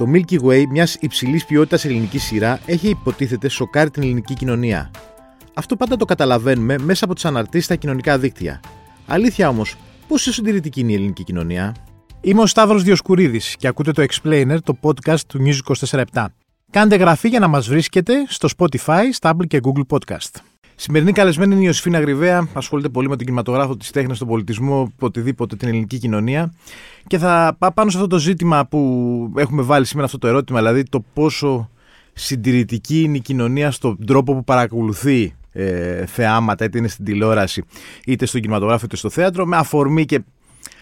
Το Milky Way, μιας υψηλής ποιότητας ελληνική σειρά, έχει υποτίθεται σοκάρει την ελληνική κοινωνία. Αυτό πάντα το καταλαβαίνουμε μέσα από τις αναρτήσεις στα κοινωνικά δίκτυα. Αλήθεια όμως, πόσο συντηρητική είναι η ελληνική κοινωνία; Είμαι ο Σταύρος Διοσκουρίδης και ακούτε το Explainer, το podcast του News 24 Κάντε γραφή για να μας βρίσκετε στο Spotify, Stable και Google Podcast. Σημερινή καλεσμένη είναι η Ιωσήφινα Γρυβαία. Ασχολείται πολύ με τον κινηματογράφο, τις τέχνη, τον πολιτισμό, οτιδήποτε την ελληνική κοινωνία. Και θα πάω πάνω σε αυτό το ζήτημα που έχουμε βάλει σήμερα αυτό το ερώτημα, δηλαδή το πόσο συντηρητική είναι η κοινωνία στον τρόπο που παρακολουθεί ε, θεάματα, είτε είναι στην τηλεόραση, είτε στον κινηματογράφο, είτε στο θέατρο, με αφορμή και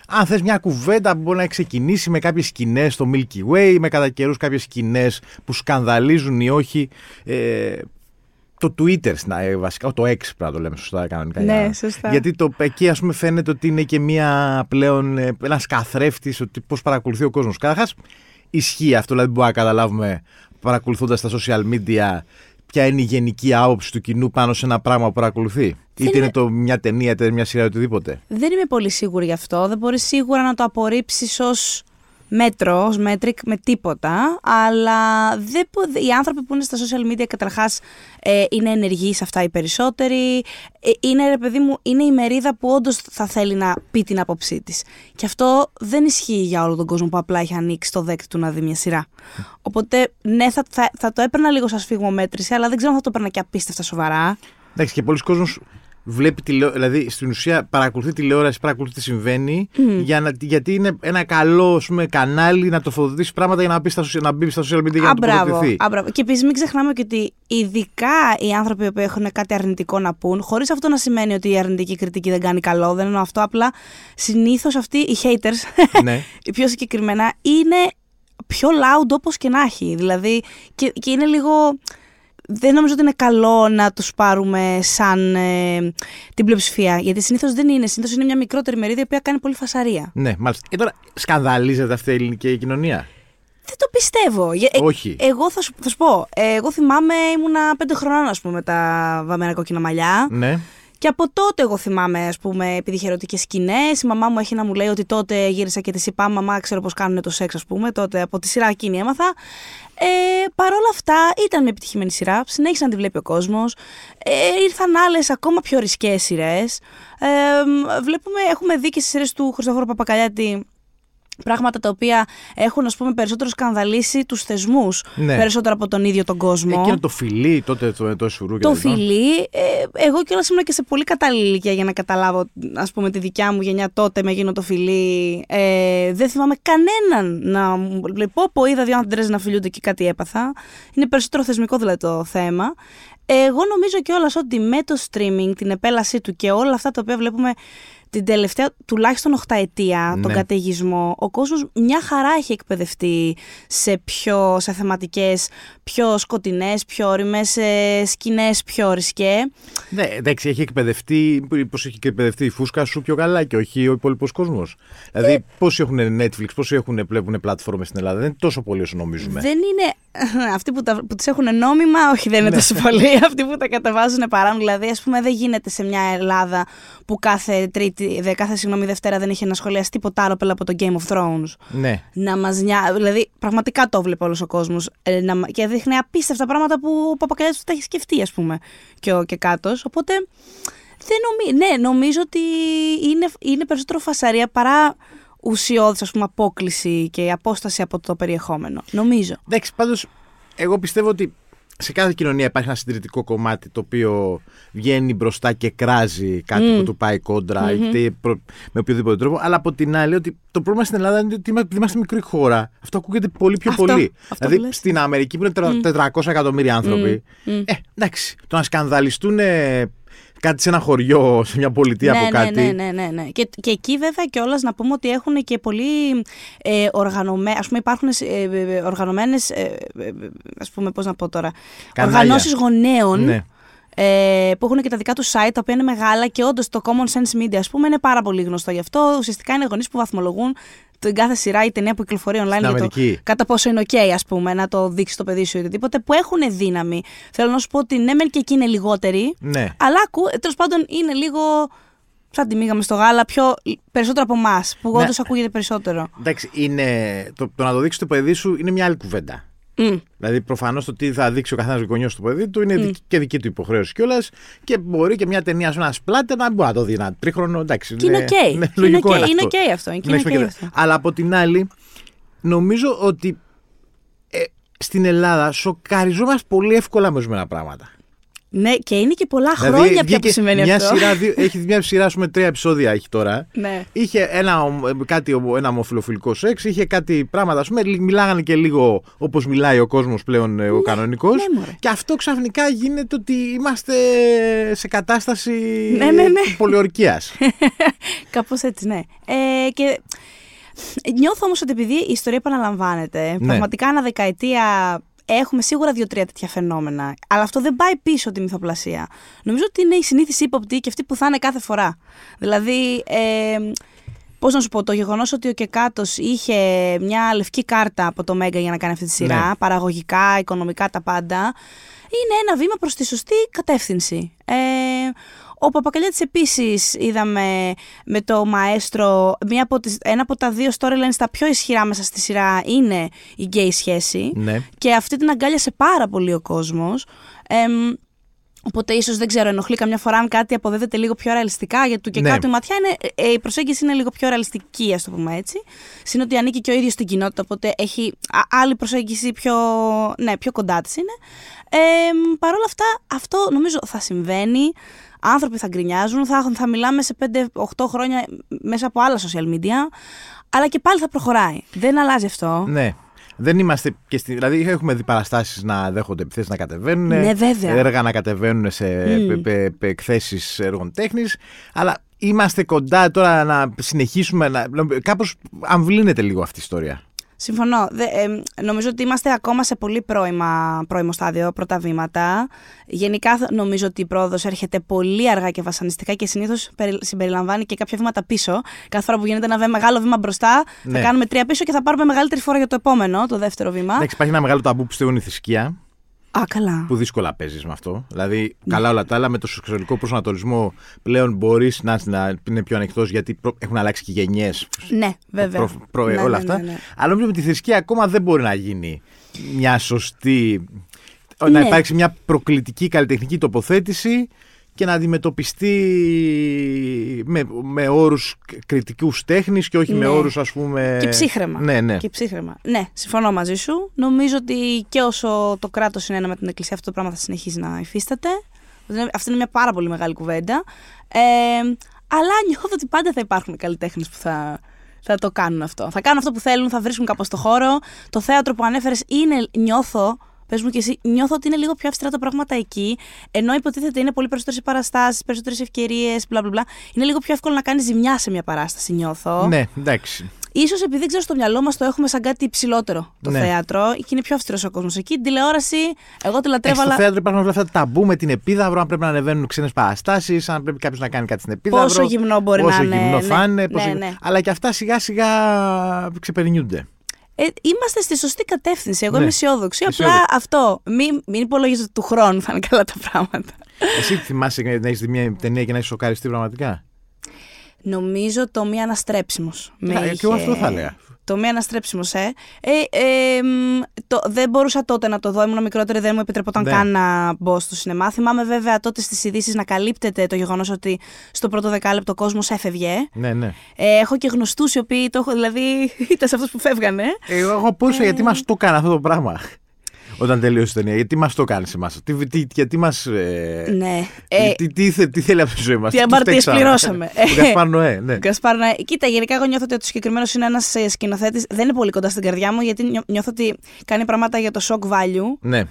αν θες μια κουβέντα που μπορεί να ξεκινήσει με κάποιες σκηνές στο Milky Way, με κατά καιρούς κάποιες σκηνές που σκανδαλίζουν ή όχι ε, το Twitter ε, βασικά, το X πρέπει να το λέμε σωστά κανονικά. Ναι, σωστά. Γιατί το, εκεί ας πούμε φαίνεται ότι είναι και μια πλέον, ε, ένας καθρέφτης, ότι πώς παρακολουθεί ο κόσμος. Καταρχάς ισχύει αυτό, δηλαδή μπορούμε να καταλάβουμε παρακολουθώντας τα social media ποια είναι η γενική άποψη του κοινού πάνω σε ένα πράγμα που παρακολουθεί. Είτε είναι... το μια ταινία, είτε μια σειρά, οτιδήποτε. Δεν είμαι πολύ σίγουρη γι' αυτό. Δεν μπορείς σίγουρα να το απορρίψεις ως μέτρο, ως μέτρικ με τίποτα. Αλλά δεν, οι άνθρωποι που είναι στα social media καταρχάς ε, είναι ενεργοί σε αυτά οι περισσότεροι. Ε, είναι, ρε παιδί μου, είναι η μερίδα που όντως θα θέλει να πει την άποψή της. Και αυτό δεν ισχύει για όλο τον κόσμο που απλά έχει ανοίξει το δέκτη του να δει μια σειρά. Οπότε, ναι, θα, θα, θα το έπαιρνα λίγο σαν σφιγμομέτρηση, αλλά δεν ξέρω αν θα το έπαιρνα και απίστευτα σοβαρά. Εντάξει, και πολλοί κόσμοι βλέπει τηλεόραση, δηλαδή στην ουσία παρακολουθεί τηλεόραση, παρακολουθεί τι συμβαίνει, για να, γιατί είναι ένα καλό πούμε, κανάλι να τροφοδοτήσει πράγματα για να μπει στα, να μπει στα social media για να τοποθετηθεί. Αμπράβο. Και επίσης μην ξεχνάμε και ότι ειδικά οι άνθρωποι που έχουν κάτι αρνητικό να πούν, χωρίς αυτό να σημαίνει ότι η αρνητική κριτική δεν κάνει καλό, δεν εννοώ αυτό, απλά συνήθως αυτοί οι haters, ναι. οι πιο συγκεκριμένα, είναι πιο loud όπως και να έχει. Δηλαδή, και, και είναι λίγο δεν νομίζω ότι είναι καλό να τους πάρουμε σαν ε, την πλειοψηφία. Γιατί συνήθως δεν είναι. Συνήθως είναι μια μικρότερη μερίδα η οποία κάνει πολύ φασαρία. Ναι, μάλιστα. Και τώρα σκανδαλίζεται αυτή η ελληνική κοινωνία; Δεν το πιστεύω. Ε, Όχι. εγώ θα σου, θα σου πω. Ε, εγώ θυμάμαι, ήμουνα πέντε χρονών, ας πούμε, με τα βαμμένα κόκκινα μαλλιά. Ναι. Και από τότε εγώ θυμάμαι, ας πούμε, επειδή είχε ερωτικές σκηνές. Η μαμά μου έχει να μου λέει ότι τότε γύρισα και της είπα: Μαμά, ξέρω πώς κάνουν το σεξ, ας πούμε. Τότε από τη σειρά εκείνη έμαθα. Ε, Παρ' όλα αυτά ήταν μια επιτυχημένη σειρά. Συνέχισε να τη βλέπει ο κόσμος. Ε, ήρθαν άλλες ακόμα πιο ρισκές σειρές. Ε, βλέπουμε, έχουμε δει και στις σειρές του Χριστόφορου Παπακαλιάτη πράγματα τα οποία έχουν ας πούμε περισσότερο σκανδαλίσει τους θεσμούς ναι. περισσότερο από τον ίδιο τον κόσμο. Εκείνο το φιλί τότε το, το σουρού Το φιλί, ε, εγώ κιόλας ήμουν και σε πολύ κατάλληλη ηλικία για να καταλάβω ας πούμε τη δικιά μου γενιά τότε με γίνω το φιλί. Ε, δεν θυμάμαι κανέναν να μου λέει πω πω είδα δύο άντρες να φιλιούνται και κάτι έπαθα. Είναι περισσότερο θεσμικό δηλαδή το θέμα. Εγώ νομίζω κιόλας ότι με το streaming, την επέλασή του και όλα αυτά τα οποία βλέπουμε την τελευταία τουλάχιστον οχταετία ναι. τον καταιγισμό, ο κόσμος μια χαρά έχει εκπαιδευτεί σε, πιο, σε θεματικές πιο σκοτεινές, πιο όριμες, σε σκηνές πιο ρισκέ. Ναι, εντάξει, έχει εκπαιδευτεί, πώς έχει εκπαιδευτεί η φούσκα σου πιο καλά και όχι ο υπόλοιπος κόσμος. Δηλαδή, ε... πόσοι έχουν Netflix, πόσοι έχουν, βλέπουν πλατφόρμες στην Ελλάδα, δεν είναι τόσο πολύ όσο νομίζουμε. Δεν είναι αυτοί που, τα, που τις έχουν νόμιμα, όχι δεν είναι ναι. τόσο πολύ. Αυτοί που τα κατεβάζουν παράνομα. Δηλαδή, ας πούμε, δεν γίνεται σε μια Ελλάδα που κάθε Τρίτη, δε, κάθε συγγνώμη Δευτέρα δεν έχει να σχολιάσει τίποτα άλλο πέρα από το Game of Thrones. Ναι. Να μας νιά... Δηλαδή, πραγματικά το βλέπει όλος ο κόσμος. Ε, και δείχνει απίστευτα πράγματα που ο Παπακαλιάτη τα έχει σκεφτεί, ας πούμε, και ο και κάτω. Οπότε. Δεν νομι... Ναι, νομίζω ότι είναι, είναι περισσότερο φασαρία παρά ουσιώδης ας πούμε απόκληση και απόσταση από το περιεχόμενο. Νομίζω. Εντάξει, πάντως εγώ πιστεύω ότι σε κάθε κοινωνία υπάρχει ένα συντηρητικό κομμάτι το οποίο βγαίνει μπροστά και κράζει κάτι που του πάει κόντρα είτε με οποιοδήποτε τρόπο. Αλλά από την άλλη, ότι το πρόβλημα στην Ελλάδα είναι ότι είμαστε μικρή χώρα. Αυτό ακούγεται πολύ πιο πολύ. δηλαδή στην Αμερική που είναι 400 εκατομμύρια άνθρωποι. Ε, εντάξει, το να σκανδαλιστούν κάτι σε ένα χωριό, σε μια πολιτεία ναι, από ναι, κάτι. Ναι, ναι, ναι. ναι. Και, και εκεί βέβαια κιόλας να πούμε ότι έχουν και πολύ ε, οργανωμένε. Α πούμε, υπάρχουν ε, ε οργανωμένες. Ε, ε, ας πούμε, πώς να πω τώρα. Οργανώσεις γονέων. Ναι. Ε, που έχουν και τα δικά τους site, τα οποία είναι μεγάλα και όντως το Common Sense Media, ας πούμε, είναι πάρα πολύ γνωστό γι' αυτό. Ουσιαστικά είναι γονείς που βαθμολογούν την κάθε σειρά ή ταινία που κυκλοφορεί online για το κατά πόσο είναι OK, ας πούμε, να το δείξει το παιδί σου ή οτιδήποτε, που έχουν δύναμη. Θέλω να σου πω ότι ναι, μεν και εκεί είναι λιγότεροι, ναι. αλλά τέλος πάντων είναι λίγο σαν τη μύγα μες στο γάλα, πιο, περισσότερο από εμάς, που Ναι. όντως ακούγεται περισσότερο. Εντάξει, είναι, το, το να το δείξει το παιδί σου είναι μια άλλη κουβέντα. Μμ. Δηλαδή, προφανώς το τι θα δείξει ο καθένας γονιός στο παιδί του είναι δική- και δική του υποχρέωση κιόλας. Και μπορεί και μια ταινία σου ένα splatter να μην μπορεί να το δει ένα τρίχρονο. Εντάξει, Και είναι οκ. ναι, Είναι λογικό οκ, είναι είναι αυτό. οκ αυτό, και Να είναι έχεις οκ και- αυτό. Αλλά από την άλλη, νομίζω ότι ε, στην Ελλάδα σοκαριζόμαστε πολύ εύκολα με ορισμένα πράγματα. Ναι, και είναι και πολλά Δηλαδή, χρόνια πια βγήκε που σημαίνει μια αυτό. Σειρά, δύο- έχεις μια σειρά, ας πούμε, τρία επεισόδια έχει τώρα. Ναι. Είχε ένα, ομ- κάτι, ομο- ένα ομοφιλοφιλικό σεξ, είχε κάτι πράγματα, ας πούμε, λι- μιλάγανε και λίγο όπως μιλάει ο κόσμος πλέον ε, ο κανονικός. ναι, μωρέ. και αυτό ξαφνικά γίνεται ότι είμαστε σε κατάσταση Ναι, ναι, ναι. πολιορκίας. Κάπως έτσι, ναι. Ε, και νιώθω όμως ότι επειδή η ιστορία επαναλαμβάνεται, Ναι. πραγματικά ανά δεκαετία έχουμε σίγουρα δύο-τρία τέτοια φαινόμενα. Αλλά αυτό δεν πάει πίσω τη μυθοπλασία. Νομίζω ότι είναι η συνήθιση ύποπτη και αυτή που θα είναι κάθε φορά. Δηλαδή, ε, Πώς να σου πω, το γεγονός ότι ο Κεκάτος είχε μια λευκή κάρτα από το Μέγκα για να κάνει αυτή τη σειρά, Ναι. παραγωγικά, οικονομικά τα πάντα, είναι ένα βήμα προς τη σωστή κατεύθυνση. Ε, ο Παπακαλιάτης επίσης είδαμε με το Μαέστρο μία από τις, ένα από τα δύο storylines τα πιο ισχυρά μέσα στη σειρά είναι η γκέι σχέση ναι. και αυτή την αγκάλιασε πάρα πολύ ο κόσμος. Εμ, Οπότε ίσως δεν ξέρω, ενοχλεί καμιά φορά αν κάτι αποδέδεται λίγο πιο ρεαλιστικά. Γιατί του και Ναι. κάτω η ματιά είναι. ε, η προσέγγιση είναι λίγο πιο ρεαλιστική, ας το πούμε έτσι. Συν ότι ανήκει και ο ίδιος στην κοινότητα, οπότε έχει α- άλλη προσέγγιση πιο, ναι, πιο κοντά της είναι. Ε, Παρ' όλα αυτά, αυτό νομίζω θα συμβαίνει. Άνθρωποι θα γκρινιάζουν, θα, θα μιλάμε σε 5-8 χρόνια μέσα από άλλα social media. Αλλά και πάλι θα προχωράει. Δεν αλλάζει αυτό. ναι. Δεν είμαστε και στη, Δηλαδή, έχουμε δει παραστάσεις να δέχονται επιθέσεις να κατεβαίνουν. Ναι, βέβαια. Έργα να κατεβαίνουν σε mm. εκθέσεις έργων τέχνης. Αλλά είμαστε κοντά τώρα να συνεχίσουμε να. Κάπως αμβλύνεται λίγο αυτή η ιστορία. Συμφωνώ. Δε, ε, νομίζω ότι είμαστε ακόμα σε πολύ πρώιμα, πρώιμο στάδιο, πρώτα βήματα. Γενικά θ- νομίζω ότι η πρόοδος έρχεται πολύ αργά και βασανιστικά και συνήθως συμπεριλαμβάνει και κάποια βήματα πίσω. Κάθε φορά που γίνεται ένα βε- μεγάλο βήμα μπροστά, Ναι. θα κάνουμε τρία πίσω και θα πάρουμε μεγαλύτερη φορά για το επόμενο, το δεύτερο βήμα. Εντάξει, υπάρχει ένα μεγάλο ταμπού που πιστεύω είναι η θρησκεία. Α, καλά. που δύσκολα παίζεις με αυτό. Δηλαδή, Ναι. καλά όλα τα άλλα, με το σεξουαλικό προσανατολισμό πλέον μπορείς να, να είναι πιο ανοιχτός γιατί προ- έχουν αλλάξει και γενιές. Ναι, βέβαια. όλα Ναι, ναι, αυτά. ναι, ναι. Αλλά νομίζω με τη θρησκεία ακόμα δεν μπορεί να γίνει μια σωστή. Να Ναι. υπάρξει μια προκλητική καλλιτεχνική τοποθέτηση και να αντιμετωπιστεί με, με όρους κριτικούς τέχνης και όχι με Ναι. όρους ας πούμε... Και ψύχρεμα. Ναι, ναι. Και ψύχρεμα. Ναι, συμφωνώ μαζί σου. Νομίζω ότι και όσο το κράτος είναι ένα με την Εκκλησία, αυτό το πράγμα θα συνεχίζει να υφίσταται. Αυτή είναι μια πάρα πολύ μεγάλη κουβέντα. Ε, αλλά νιώθω ότι πάντα θα υπάρχουν καλλιτέχνες που θα, θα το κάνουν αυτό. Θα κάνουν αυτό που θέλουν, θα βρίσκουν κάπως το χώρο. Το θέατρο που ανέφερες είναι, νιώθω, πες μου και εσύ, νιώθω ότι είναι λίγο πιο αυστηρά τα πράγματα εκεί. Ενώ υποτίθεται είναι πολύ περισσότερες παραστάσεις, περισσότερες ευκαιρίες, μπλα μπλα μπλα. Είναι λίγο πιο εύκολο να κάνεις ζημιά σε μια παράσταση, νιώθω. Ναι, εντάξει. Ίσως επειδή ξέρω στο μυαλό μας το έχουμε σαν κάτι υψηλότερο το Ναι. θέατρο και είναι πιο αυστηρός ο κόσμος εκεί. Την τηλεόραση, εγώ τη Ε, λατρεύω, στο αλλά θέατρο υπάρχουν όλα αυτά τα ταμπού με την επίδαυρο, αν πρέπει να ανεβαίνουν ξένες παραστάσεις, αν πρέπει κάποιος να κάνει κάτι στην επίδαυρο. Πόσο γυμνό μπορεί πόσο να είναι, γυμνό ναι. θα είναι. Ναι, πόσο- ναι. Αλλά και αυτά σιγά σιγά ξεπερνιούνται. Ε, είμαστε στη σωστή κατεύθυνση. Εγώ Ναι. είμαι αισιόδοξη. Απλά Αισιόδοξη. αυτό. Μην, μην υπολογίζω ότι του χρόνου θα είναι καλά τα πράγματα. Εσύ θυμάσαι να έχεις δει μια ταινία και να έχεις σοκαριστεί πραγματικά; Νομίζω το μη αναστρέψιμος. Α, και εγώ αυτό θα έλεγα. Το μη αναστρέψιμο, ε. ε, ε μ, το, δεν μπορούσα τότε να το δω. Ήμουν μικρότερη, δεν μου επιτρεπόταν Ναι. καν να μπω στο σινεμά. Θυμάμαι βέβαια τότε στις ειδήσεις να καλύπτεται το γεγονός ότι στο πρώτο δεκάλεπτο ο κόσμος έφευγε. Ναι, ναι. Ε, έχω και γνωστούς οι οποίοι το έχω, δηλαδή ήταν σε αυτούς που φεύγανε. Εγώ έχω πόσο γιατί μας το έκανε αυτό το πράγμα. Όταν τελείωσε η ταινία, γιατί μας το κάνεις εμάς; Τι, τι, γιατί μας. Ε, Ναι. Ε, τι, τι, τι, τι θέλει από τη ζωή μας; τι αμαρτίες πληρώσαμε. Ο Γκασπάρ Νοέ, ναι. Γκασπάρ, ναι. Κοίτα, γενικά εγώ νιώθω ότι ο συγκεκριμένος είναι ένας σκηνοθέτης. Δεν είναι πολύ κοντά στην καρδιά μου, γιατί νιώ- νιώθω ότι κάνει πράγματα για το shock value. ναι.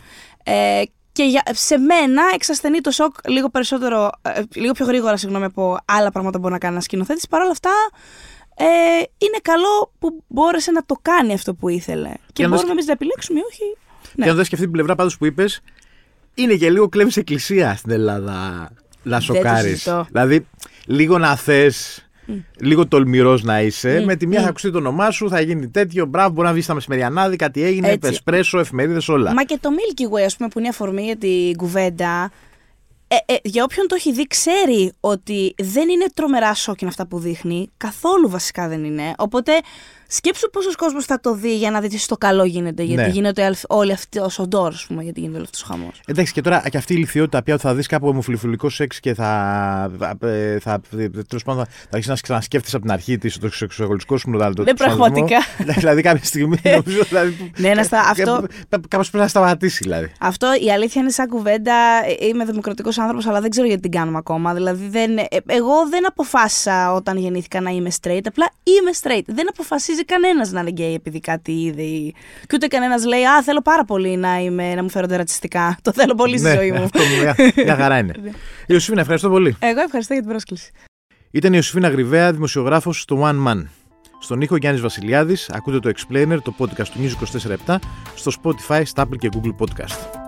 Ε, και για, σε μένα εξασθενεί το σοκ λίγο περισσότερο, ε, λίγο πιο γρήγορα συγγνώμη, από άλλα πράγματα που μπορεί να κάνει ένας σκηνοθέτης. Παρ' όλα αυτά, ε, είναι καλό που μπόρεσε να το κάνει αυτό που ήθελε. Και, να μπορούμε σκε- εμεί να επιλέξουμε ή όχι. Ναι. Και αν δεις και αυτή την πλευρά πάντως που είπες, είναι και λίγο κλέβεις εκκλησία στην Ελλάδα να το σοκάρεις. συζητώ. Δηλαδή, λίγο να θες, λίγο τολμηρός να είσαι. Με τη μία θα ακουστεί το όνομά σου, θα γίνει τέτοιο. Μπράβο, μπορεί να βγεις στα μεσημεριανάδη, κάτι έγινε, Έτσι. εσπρέσο, εφημερίδες, όλα. Μα και το Milky Way, ας πούμε, που είναι η αφορμή για την κουβέντα, ε, ε, για όποιον το έχει δει, ξέρει ότι δεν είναι τρομερά σόκιν αυτά που δείχνει. Καθόλου βασικά δεν είναι. Οπότε σκέψου πόσος κόσμος θα το δει για να δει τι στο καλό γίνεται. Γιατί Ναι. γίνεται όλη αυτή ο σοντόρ, ας πούμε, γιατί γίνεται όλος αυτός ο χαμός. Εντάξει και τώρα και αυτή η λιθιότητα πια θα δεις κάπου ομοφιλοφιλικό σεξ και θα. θα, ε, θα τέλος πάντων, θα αρχίσεις να ξανασκέφτεσαι από την αρχή της το σεξουαλικό σου μοντέλο. Ναι, πραγματικά. δηλαδή κάποια στιγμή νομίζω. Δηλαδή, Ναι, να στα- αυτό- Κάπω πρέπει να σταματήσει δηλαδή. Αυτό η αλήθεια είναι σαν κουβέντα. ε, Είμαι δημοκρατικό άνθρωπος, αλλά δεν ξέρω γιατί την κάνουμε ακόμα. Δηλαδή, δεν, ε, εγώ δεν αποφάσισα όταν γεννήθηκα να είμαι straight. Απλά είμαι straight. Δεν αποφασίζει κανένας να είναι gay επειδή κάτι είδε. ή- Και ούτε κανένας λέει Α, θέλω πάρα πολύ να, είμαι, να μου φέρονται ρατσιστικά. Το θέλω πολύ στη ναι, ζωή μου. αυτό μια, μια χαρά είναι. Ιωσήφινα, ευχαριστώ πολύ. Εγώ ευχαριστώ για την πρόσκληση. Ήταν η Ιωσήφινα Γρυβαία, δημοσιογράφος στο One Man. Στον ήχο Γιάννης Βασιλιάδης, ακούτε το Explainer, το podcast του News 24-7, στο Spotify, στα Apple και Google Podcast.